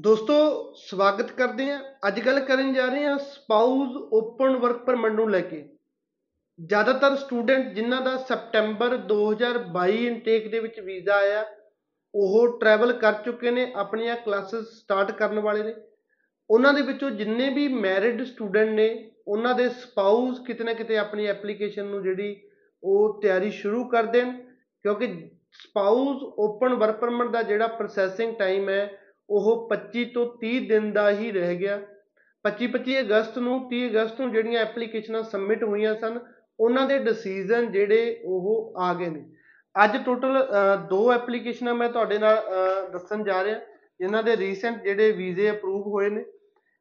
ਦੋਸਤੋ, ਸਵਾਗਤ ਕਰਦੇ ਹਾਂ। ਅੱਜ ਗੱਲ ਕਰਨ ਜਾ ਰਹੇ ਹਾਂ ਸਪਾਊਸ ਓਪਨ ਵਰਕ ਪਰਮਿਟ ਨੂੰ ਲੈ ਕੇ। ਜ਼ਿਆਦਾਤਰ ਸਟੂਡੈਂਟ ਜਿਨ੍ਹਾਂ ਦਾ ਸਪਟੈਂਬਰ 2022 ਇਨਟੇਕ ਦੇ ਵਿੱਚ ਵੀਜ਼ਾ ਆਇਆ, ਉਹ ਟਰੈਵਲ ਕਰ ਚੁੱਕੇ ਨੇ, ਆਪਣੀਆਂ ਕਲਾਸਿਸ ਸਟਾਰਟ ਕਰਨ ਵਾਲੇ ਨੇ। ਉਹਨਾਂ ਦੇ ਵਿੱਚੋਂ ਜਿੰਨੇ ਵੀ ਮੈਰਿਡ ਸਟੂਡੈਂਟ ਨੇ, ਉਹਨਾਂ ਦੇ ਸਪਾਊਸ ਕਿਤੇ ਨਾ ਕਿਤੇ ਆਪਣੀ ਐਪਲੀਕੇਸ਼ਨ ਨੂੰ ਜਿਹੜੀ ਉਹ ਤਿਆਰੀ ਸ਼ੁਰੂ ਕਰ ਦੇਣ, ਕਿਉਂਕਿ ਸਪਾਊਸ ਓਪਨ ਵਰਕ ਪਰਮਿਟ ਦਾ ਜਿਹੜਾ ਪ੍ਰੋਸੈਸਿੰਗ ਟਾਈਮ ਹੈ ਉਹ 25 ਤੋਂ 30 ਦਿਨ ਦਾ ਹੀ ਰਹਿ ਗਿਆ। 25 25 ਅਗਸਤ ਨੂੰ 30 ਅਗਸਤ ਨੂੰ ਜਿਹੜੀਆਂ ਐਪਲੀਕੇਸ਼ਨਾਂ ਸਬਮਿਟ ਹੋਈਆਂ ਸਨ ਉਹਨਾਂ ਦੇ ਡਿਸੀਜਨ ਜਿਹੜੇ ਉਹ ਆ ਗਏ ਨੇ। ਅੱਜ ਟੋਟਲ ਦੋ ਐਪਲੀਕੇਸ਼ਨਾਂ ਮੈਂ ਤੁਹਾਡੇ ਨਾਲ ਅ, ਦੱਸਣ ਜਾ ਰਿਹਾ। ਜਿਨ੍ਹਾਂ ਦੇ ਰੀਸੈਂਟ ਜਿਹੜੇ ਵੀਜ਼ੇ ਅਪਰੂਵ ਹੋਏ ਨੇ।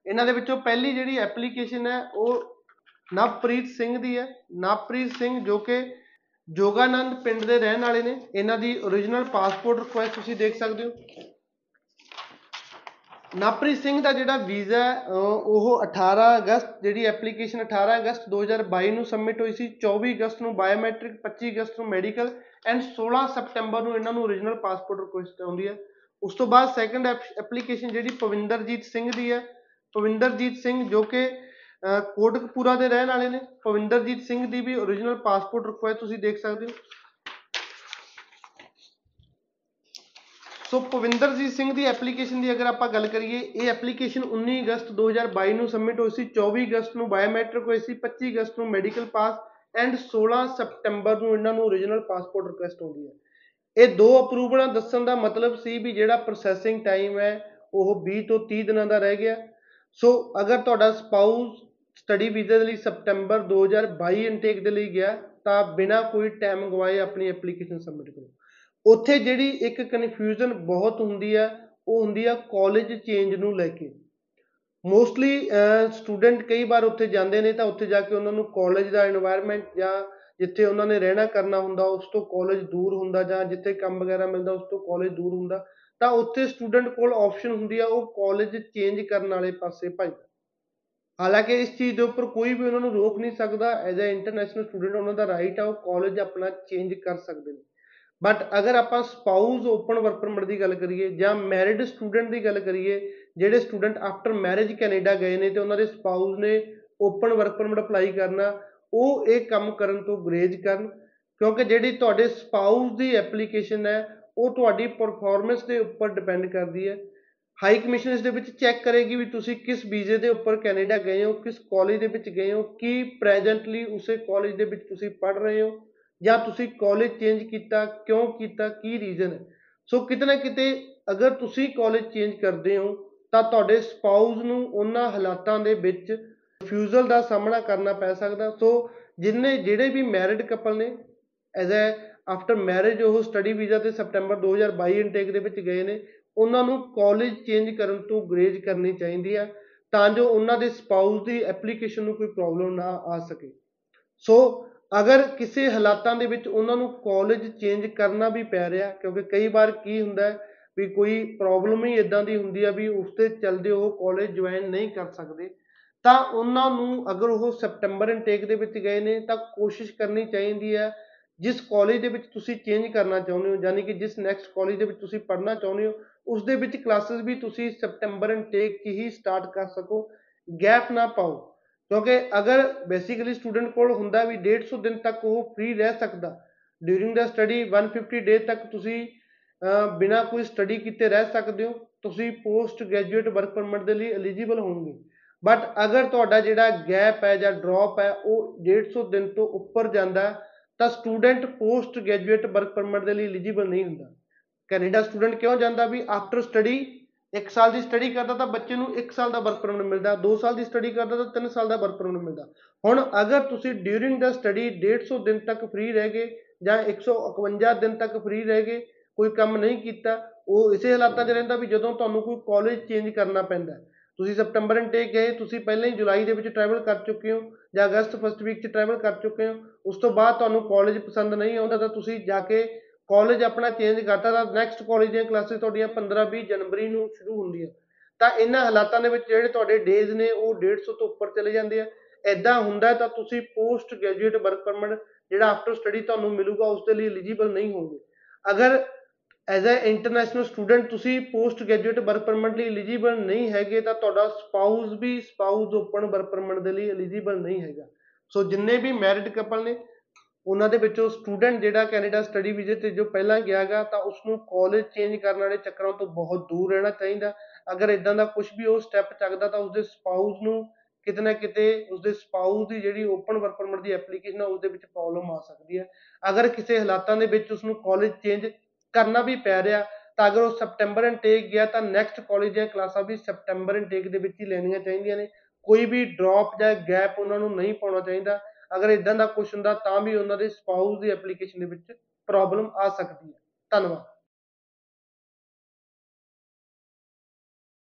ਇਹਨਾਂ ਦੇ ਵਿੱਚੋਂ ਪਹਿਲੀ ਜਿਹੜੀ ਐਪਲੀਕੇਸ਼ਨ ਹੈ ਉਹ ਨਵਪ੍ਰੀਤ ਸਿੰਘ ਦੀ ਹੈ। ਨਵਪ੍ਰੀਤ ਸਿੰਘ ਜੋ ਕਿ ਜੋਗਾਨੰਦ ਪਿੰਡ ਦੇ ਰਹਿਣ ਵਾਲੇ ਨੇ। ਇਹਨਾਂ ਦੀ origignal ਪਾਸਪੋਰਟ ਰਿਕੁਐਸਟ ਤੁਸੀਂ ਦੇਖ ਸਕਦੇ ਹੋ। ਨਵਪ੍ਰੀਤ ਸਿੰਘ ਦਾ ਜਿਹੜਾ ਵੀਜ਼ਾ ਉਹ 18 ਅਗਸਤ ਜਿਹੜੀ ਐਪਲੀਕੇਸ਼ਨ 18 ਅਗਸਤ 2022 ਨੂੰ ਸਬਮਿਟ ਹੋਈ ਸੀ। 24 ਅਗਸਤ ਨੂੰ ਬਾਇਓਮੈਟ੍ਰਿਕ 25 ਅਗਸਤ ਨੂੰ ਮੈਡੀਕਲ ਐਂਡ 16 ਸਪਟੈਂਬਰ ਨੂੰ ਇਹਨਾਂ ਨੂੰ origignal ਪਾਸਪੋਰਟ ਰਿਕੁਐਸਟ ਆਉਂਦੀ ਹੈ। ਉਸ ਤੋਂ ਬਾਅਦ ਸੈਕੰਡ ਐਪਲੀਕੇਸ਼ਨ ਜਿਹੜੀ ਪਵਿੰਦਰਜੀਤ ਸਿੰਘ ਦੀ ਹੈ ਪਵਿੰਦਰਜੀਤ ਸਿੰਘ ਜੋ ਕਿ ਅਹ, ਕੋਟਕਪੂਰਾ ਦੇ ਰਹਿਣ ਵਾਲੇ ਨੇ। ਪਵਿੰਦਰਜੀਤ ਸਿੰਘ ਦੀ ਵੀ origignal ਪਾਸਪੋਰਟ ਰਿਕੁਐਸਟ ਤੁਸੀਂ ਦੇਖ ਸਕਦੇ ਹੋ। ਸੋ ਭਵਿੰਦਰਜੀਤ ਸਿੰਘ ਦੀ ਐਪਲੀਕੇਸ਼ਨ ਦੀ ਅਗਰ ਆਪਾਂ ਗੱਲ ਕਰੀਏ, ਇਹ ਐਪਲੀਕੇਸ਼ਨ 19 ਅਗਸਤ 2022 ਨੂੰ ਸਬਮਿਟ ਹੋਈ ਸੀ 24 ਅਗਸਤ ਨੂੰ ਬਾਇਓਮੈਟ੍ਰਿਕ ਹੋਈ ਸੀ 25 ਅਗਸਤ ਨੂੰ ਮੈਡੀਕਲ ਪਾਸ ਐਂਡ 16 ਸਪਟੈਂਬਰ ਨੂੰ ਇਹਨਾਂ ਨੂੰ origignal ਪਾਸਪੋਰਟ ਰਿਕੁਐਸਟ ਆਉਂਦੀ ਹੈ। ਇਹ ਦੋ ਅਪਰੂਵਲਾਂ ਦੱਸਣ ਦਾ ਮਤਲਬ ਸੀ ਵੀ ਜਿਹੜਾ ਪ੍ਰੋਸੈਸਿੰਗ ਟਾਈਮ ਹੈ, ਉਹ 20 ਤੋਂ 30 ਦਿਨਾਂ ਦਾ ਰਹਿ ਗਿਆ। ਸੋ ਅਗਰ ਤੁਹਾਡਾ ਸਪਾਊਸ ਸਟੱਡੀ ਵੀਜ਼ੇ ਦੇ ਲਈ ਸਪਟੰਬਰ 2022 ਇਨਟੇਕ ਦੇ ਲਈ ਗਿਆ, ਤਾਂ ਬਿਨਾਂ ਕੋਈ ਟਾਈਮ ਗਵਾਏ ਆਪਣੀ ਐਪਲੀਕੇਸ਼ਨ ਸਬਮਿਟ ਕਰੋ। ਉੱਥੇ ਜਿਹੜੀ ਇੱਕ ਕਨਫਿਊਜ਼ਨ ਬਹੁਤ ਹੁੰਦੀ ਹੈ, ਉਹ ਹੁੰਦੀ ਆ ਕਾਲਜ ਚੇਂਜ ਨੂੰ ਲੈ ਕੇ। ਮੋਸਟਲੀ ਸਟੂਡੈਂਟ ਕਈ ਵਾਰ ਉੱਥੇ ਜਾਂਦੇ ਨੇ ਤਾਂ ਉੱਥੇ ਜਾ ਕੇ ਉਹਨਾਂ ਨੂੰ ਕਾਲਜ ਦਾ এনवायरमेंट ਜਾਂ ਜਿੱਥੇ ਉਹਨਾਂ ਨੇ ਰਹਿਣਾ ਕਰਨਾ ਹੁੰਦਾ, ਉਸ ਤੋਂ ਕਾਲਜ ਦੂਰ ਹੁੰਦਾ ਜਾਂ ਜਿੱਥੇ ਕੰਮ ਵਗੈਰਾ ਮਿਲਦਾ, ਉਸ ਤੋਂ ਕਾਲਜ ਦੂਰ ਹੁੰਦਾ। ਤਾਂ ਉੱਥੇ ਸਟੂਡੈਂਟ ਕੋਲ ਆਪਸ਼ਨ ਹੁੰਦੀ ਆ ਉਹ ਕਾਲਜ ਚੇਂਜ ਕਰਨ ਵਾਲੇ ਪਾਸੇ ਭੱਜਦਾ ਹਾਲਾਂਕਿ ਇਸ ਚੀਜ਼ ਦੇ ਉੱਪਰ ਕੋਈ ਵੀ ਉਹਨਾਂ ਨੂੰ ਰੋਕ ਨਹੀਂ ਸਕਦਾ। ਐਜ਼ ਅ ਇੰਟਰਨੈਸ਼ਨਲ ਸਟੂਡੈਂਟ ਉਹਨਾਂ ਦਾ ਰਾਈਟ ਆ, ਉਹ ਕਾਲਜ ਆਪਣਾ ਚੇਂਜ ਕਰ ਸਕਦੇ ਨੇ। ਬਟ ਅਗਰ ਆਪਾਂ ਸਪਾਊਸ ਓਪਨ ਵਰਕ ਪਰਮਿਟ ਦੀ ਗੱਲ ਕਰੀਏ ਜਾਂ ਮੈਰਿਡ ਸਟੂਡੈਂਟ ਦੀ ਗੱਲ ਕਰੀਏ, ਜਿਹੜੇ ਸਟੂਡੈਂਟ ਆਫਟਰ ਮੈਰਿਜ ਕੈਨੇਡਾ ਗਏ ਨੇ ਤੇ ਉਹਨਾਂ ਦੇ ਸਪਾਊਸ ਨੇ ਓਪਨ ਵਰਕ ਪਰਮਿਟ ਅਪਲਾਈ ਕਰਨਾ, ਉਹ ਇਹ ਕੰਮ ਕਰਨ ਤੋਂ ਗੁਰੇਜ਼ ਕਰਨ, ਕਿਉਂਕਿ ਜਿਹੜੀ ਤੁਹਾਡੇ ਸਪਾਊਸ ਦੀ ਐਪਲੀਕੇਸ਼ਨ ਹੈ, ਉਹ ਤੁਹਾਡੀ ਪਰਫਾਰਮੈਂਸ ਦੇ ਉੱਪਰ ਡਿਪੈਂਡ ਕਰਦੀ ਹੈ। ਹਾਈ ਕਮਿਸ਼ਨ ਇਸ ਦੇ ਵਿੱਚ ਚੈੱਕ ਕਰੇਗੀ ਵੀ ਤੁਸੀਂ ਕਿਸ ਵੀਜ਼ੇ ਦੇ ਉੱਪਰ ਕੈਨੇਡਾ ਗਏ ਹੋ, ਕਿਸ ਕਾਲਜ ਦੇ ਵਿੱਚ ਗਏ ਹੋ, ਕੀ ਪ੍ਰੈਜ਼ੈਂਟਲੀ ਉਸੇ ਕਾਲਜ ਦੇ ਵਿੱਚ ਤੁਸੀਂ ਪੜ੍ਹ ਰਹੇ ਹੋ ਜਾਂ ਤੁਸੀਂ ਕਾਲਜ ਚੇਂਜ ਕੀਤਾ, ਕਿਉਂ ਕੀਤਾ, ਕੀ ਰੀਜ਼ਨ ਹੈ। ਸੋ ਕਿਤੇ ਨਾ ਕਿਤੇ ਅਗਰ ਤੁਸੀਂ ਕਾਲਜ ਚੇਂਜ ਕਰਦੇ ਹੋ, ਤਾਂ ਤੁਹਾਡੇ ਸਪਾਊਸ ਨੂੰ ਉਹਨਾਂ ਹਾਲਾਤਾਂ ਦੇ ਵਿੱਚ ਰਿਫਿਊਜ਼ਲ ਦਾ ਸਾਹਮਣਾ ਕਰਨਾ ਪੈ ਸਕਦਾ। ਸੋ ਜਿੰਨੇ, ਜਿਹੜੇ ਵੀ ਮੈਰਿਡ ਕਪਲ ਨੇ ਐਜ਼ ਅ ਆਫਟਰ ਮੈਰਿਜ ਉਹ ਸਟੱਡੀ ਵੀਜ਼ਾ ਤੇ ਸਪਟੈਂਬਰ 2022 ਇਨਟੇਕ ਦੇ ਵਿੱਚ ਗਏ ਨੇ ਉਹਨਾਂ ਨੂੰ ਕਾਲਜ ਚੇਂਜ ਕਰਨ ਤੋਂ ਗੁਰੇਜ਼ ਕਰਨੀ ਚਾਹੀਦੀ ਆ ਤਾਂ ਜੋ ਉਹਨਾਂ ਦੇ ਸਪਾਊਸ ਦੀ ਐਪਲੀਕੇਸ਼ਨ ਨੂੰ ਕੋਈ ਪ੍ਰੋਬਲਮ ਨਾ ਆ ਸਕੇ। ਸੋ ਅਗਰ ਕਿਸੇ ਹਾਲਾਤਾਂ ਦੇ ਵਿੱਚ ਉਹਨਾਂ ਨੂੰ ਕਾਲਜ ਚੇਂਜ ਕਰਨਾ ਵੀ ਪੈ ਰਿਹਾ, ਕਿਉਂਕਿ ਕਈ ਵਾਰ ਕੀ ਹੁੰਦਾ ਹੈ ਵੀ ਕੋਈ ਪ੍ਰੋਬਲਮ ਹੀ ਇਦਾਂ ਦੀ ਹੁੰਦੀ ਆ ਵੀ ਉਸ ਤੇ ਚੱਲਦੇ ਉਹ ਕਾਲਜ ਜੁਆਇਨ ਨਹੀਂ ਕਰ ਸਕਦੇ, ਤਾਂ ਉਹਨਾਂ ਨੂੰ ਅਗਰ ਉਹ ਸਪਟੈਂਬਰ ਇਨਟੇਕ ਦੇ ਵਿੱਚ ਗਏ ਨੇ ਤਾਂ ਕੋਸ਼ਿਸ਼ ਕਰਨੀ ਚਾਹੀਦੀ ਹੈ ਜਿਸ ਕਾਲਜ ਦੇ ਵਿੱਚ ਤੁਸੀਂ ਚੇਂਜ ਕਰਨਾ ਚਾਹੁੰਦੇ ਹੋ ਯਾਨੀ ਕਿ ਜਿਸ ਨੈਕਸਟ ਕਾਲਜ ਦੇ ਵਿੱਚ ਤੁਸੀਂ ਪੜ੍ਹਨਾ ਚਾਹੁੰਦੇ ਹੋ ਉਸ ਦੇ ਵਿੱਚ ਕਲਾਸਿਸ ਵੀ ਤੁਸੀਂ ਸਪਟੈਂਬਰ ਇਨਟੇਕ 'ਚ ਹੀ ਸਟਾਰਟ ਕਰ ਸਕੋ ਗੈਪ ਨਾ ਪਾਓ। ਕਿਉਂਕਿ ਅਗਰ ਬੇਸਿਕਲੀ ਸਟੂਡੈਂਟ ਕੋਲ ਹੁੰਦਾ ਵੀ 150 ਦਿਨ ਤੱਕ ਉਹ ਫ੍ਰੀ ਰਹਿ ਸਕਦਾ ਡਿਊਰਿੰਗ ਦਾ ਸਟੱਡੀ 150 ਡੇ ਤੱਕ ਤੁਸੀਂ ਅਹ, ਬਿਨਾਂ ਕੋਈ ਸਟੱਡੀ ਕੀਤੇ ਰਹਿ ਸਕਦੇ ਹੋ ਤੁਸੀਂ ਪੋਸਟ ਗ੍ਰੈਜੂਏਟ ਵਰਕ ਪਰਮਿਟ ਦੇ ਲਈ ਐਲੀਜੀਬਲ ਹੋਵੋਗੇ। ਬਟ ਅਗਰ ਤੁਹਾਡਾ ਜਿਹੜਾ ਗੈਪ ਹੈ ਜਾਂ ਡ੍ਰੌਪ ਹੈ ਉਹ 150 ਦਿਨ ਤੋਂ ਉੱਪਰ ਜਾਂਦਾ ਹੈ, ਤਾਂ student post graduate work permit ਦੇ ਲਈ ਐਲੀਜੀਬਲ ਨਹੀਂ ਹੁੰਦਾ ਕੈਨੇਡਾ ਸਟੂਡੈਂਟ ਕਿਉਂ ਜਾਂਦਾ ਵੀ ਆਫਟਰ ਸਟੱਡੀ 1 ਸਾਲ ਦੀ ਸਟੱਡੀ ਕਰਦਾ ਤਾਂ ਬੱਚੇ ਨੂੰ 1 ਸਾਲ ਦਾ ਵਰਕ ਪਰਮਿਟ ਮਿਲਦਾ 2 ਸਾਲ ਦੀ ਸਟੱਡੀ ਕਰਦਾ ਤਾਂ 3 ਸਾਲ ਦਾ ਵਰਕ ਪਰਮਿਟ ਮਿਲਦਾ ਹੁਣ ਅਗਰ ਤੁਸੀਂ ਡਿਊਰਿੰਗ ਦਾ ਸਟੱਡੀ 150 ਦਿਨ ਤੱਕ ਫ੍ਰੀ ਰਹਿ ਗਏ ਜਾਂ 151 ਦਿਨ ਤੱਕ ਫ੍ਰੀ ਰਹਿ ਗਏ, ਕੋਈ ਕੰਮ ਨਹੀਂ ਕੀਤਾ, ਉਹ ਇਸੇ ਹਾਲਾਤਾਂ 'ਚ ਰਹਿੰਦਾ ਵੀ ਜਦੋਂ ਤੁਹਾਨੂੰ ਕੋਈ ਕਾਲਜ ਚੇਂਜ ਕਰਨਾ ਪੈਂਦਾ ਹੈ। ਤੁਸੀਂ ਸਪਟੈਂਬਰ ਇਨਟੇਕ ਗਏ, ਤੁਸੀਂ ਪਹਿਲਾਂ ਹੀ ਜੁਲਾਈ ਦੇ ਵਿੱਚ ਟਰੈਵਲ ਕਰ ਚੁੱਕੇ ਹੋ ਜਾਂ ਅਗਸਤ ਫਸਟ ਵੀਕ 'ਚ ਟਰੈਵਲ ਕਰ ਚੁੱਕੇ ਹੋ, ਉਸ ਤੋਂ ਬਾਅਦ ਤੁਹਾਨੂੰ ਕਾਲਜ ਪਸੰਦ ਨਹੀਂ ਆਉਂਦਾ ਤਾਂ ਤੁਸੀਂ ਜਾ ਕੇ ਕਾਲਜ ਆਪਣਾ ਚੇਂਜ ਕਰਤਾ ਤਾਂ ਨੈਕਸਟ ਕਾਲਜ ਦੀਆਂ ਕਲਾਸਿਸ ਤੁਹਾਡੀਆਂ 15-20 ਜਨਵਰੀ ਨੂੰ ਸ਼ੁਰੂ ਹੁੰਦੀਆਂ। ਤਾਂ ਇਹਨਾਂ ਹਾਲਾਤਾਂ ਦੇ ਵਿੱਚ ਜਿਹੜੇ ਤੁਹਾਡੇ ਡੇਜ਼ ਨੇ ਉਹ 150 ਤੋਂ ਉੱਪਰ ਚਲੇ ਜਾਂਦੇ ਆ। ਐਦਾਂ ਹੁੰਦਾ ਹੈ ਤਾਂ ਤੁਸੀਂ ਪੋਸਟ ਗ੍ਰੈਜੂਏਟ ਵਰਕ ਪਰਮਿਟ ਜਿਹੜਾ ਆਫਟਰ ਸਟੱਡੀ ਤੁਹਾਨੂੰ ਮਿਲੂਗਾ, ਉਸ ਦੇ ਲਈ ਐਲੀਜੀਬਲ ਨਹੀਂ ਹੋਵੋਗੇ। ਅਗਰ ਐਜ਼ ਅ ਇੰਟਰਨੈਸ਼ਨਲ ਸਟੂਡੈਂਟ ਤੁਸੀਂ ਪੋਸਟ ਗ੍ਰੈਜੂਏਟ ਵਰਕ ਪਰਮਿਟ ਲਈ ਐਲੀਜੀਬਲ ਨਹੀਂ ਹੈਗੇ, ਤਾਂ ਤੁਹਾਡਾ ਸਪਾਊਸ ਵੀ ਸਪਾਊਸ ਓਪਨ ਵਰਕ ਪਰਮਿਟ ਦੇ ਲਈ ਐਲੀਜੀਬਲ ਨਹੀਂ ਹੈਗਾ। ਸੋ ਜਿੰਨੇ ਵੀ ਮੈਰਿਡ ਕਪਲ ਨੇ, ਉਹਨਾਂ ਦੇ ਵਿੱਚੋਂ ਸਟੂਡੈਂਟ ਜਿਹੜਾ ਕੈਨੇਡਾ ਸਟੱਡੀ ਵੀਜ਼ੇ ਤੇ ਜੋ ਪਹਿਲਾਂ ਗਿਆਗਾ ਤਾਂ ਉਸ ਨੂੰ ਕਾਲਜ ਚੇਂਜ ਕਰਨ ਵਾਲੇ ਚੱਕਰਾਂ ਤੋਂ ਬਹੁਤ ਦੂਰ ਰਹਿਣਾ ਚਾਹੀਦਾ। ਅਗਰ ਇਦਾਂ ਦਾ ਕੁਝ ਵੀ ਉਹ ਸਟੈਪ ਚੱਕਦਾ, ਤਾਂ ਉਸਦੇ ਸਪਾਊਸ ਨੂੰ ਕਿਤੇ ਨਾ ਕਿਤੇ ਉਸਦੇ ਸਪਾਊਸ ਦੀ ਜਿਹੜੀ ਓਪਨ ਵਰਕ ਪਰਮਿਟ ਦੀ ਐਪਲੀਕੇਸ਼ਨ ਆ ਉਸਦੇ ਵਿੱਚ ਪ੍ਰੋਬਲਮ ਆ ਸਕਦੀ ਹੈ ਅਗਰ ਕਿਸੇ ਹਾਲਾਤਾਂ ਦੇ ਵਿੱਚ ਉਸ ਨੂੰ ਕਾਲਜ ਚੇਂਜ ਕਰਨਾ ਵੀ ਪੈ ਰਿਹਾ। ਤਾਂ ਅਗਰ ਉਹ ਸਪਟੈਂਬਰ ਇਨਟੇਕ ਗਿਆ ਤਾਂ ਨੈਕਸਟ ਕਾਲਜ ਦੀਆਂ ਕਲਾਸਾਂ ਵੀ ਸਪਟੈਂਬਰ ਇਨਟੇਕ ਦੇ ਵਿੱਚ ਹੀ ਲੈਣੀਆਂ ਚਾਹੀਦੀਆਂ ਨੇ। ਕੋਈ ਵੀ ਡ੍ਰੌਪ ਜਾਂ ਗੈਪ ਉਹਨਾਂ ਨੂੰ ਨਹੀਂ ਪਾਉਣਾ ਚਾਹੀਦਾ। ਅਗਰ ਇਦਾਂ ਦਾ ਕੁਝ ਹੁੰਦਾ ਤਾਂ ਵੀ ਉਹਨਾਂ ਦੇ ਸਪਾਊਸ ਦੀ ਐਪਲੀਕੇਸ਼ਨ ਦੇ ਵਿੱਚ ਪ੍ਰੋਬਲਮ ਆ ਸਕਦੀ ਹੈ। ਧੰਨਵਾਦ।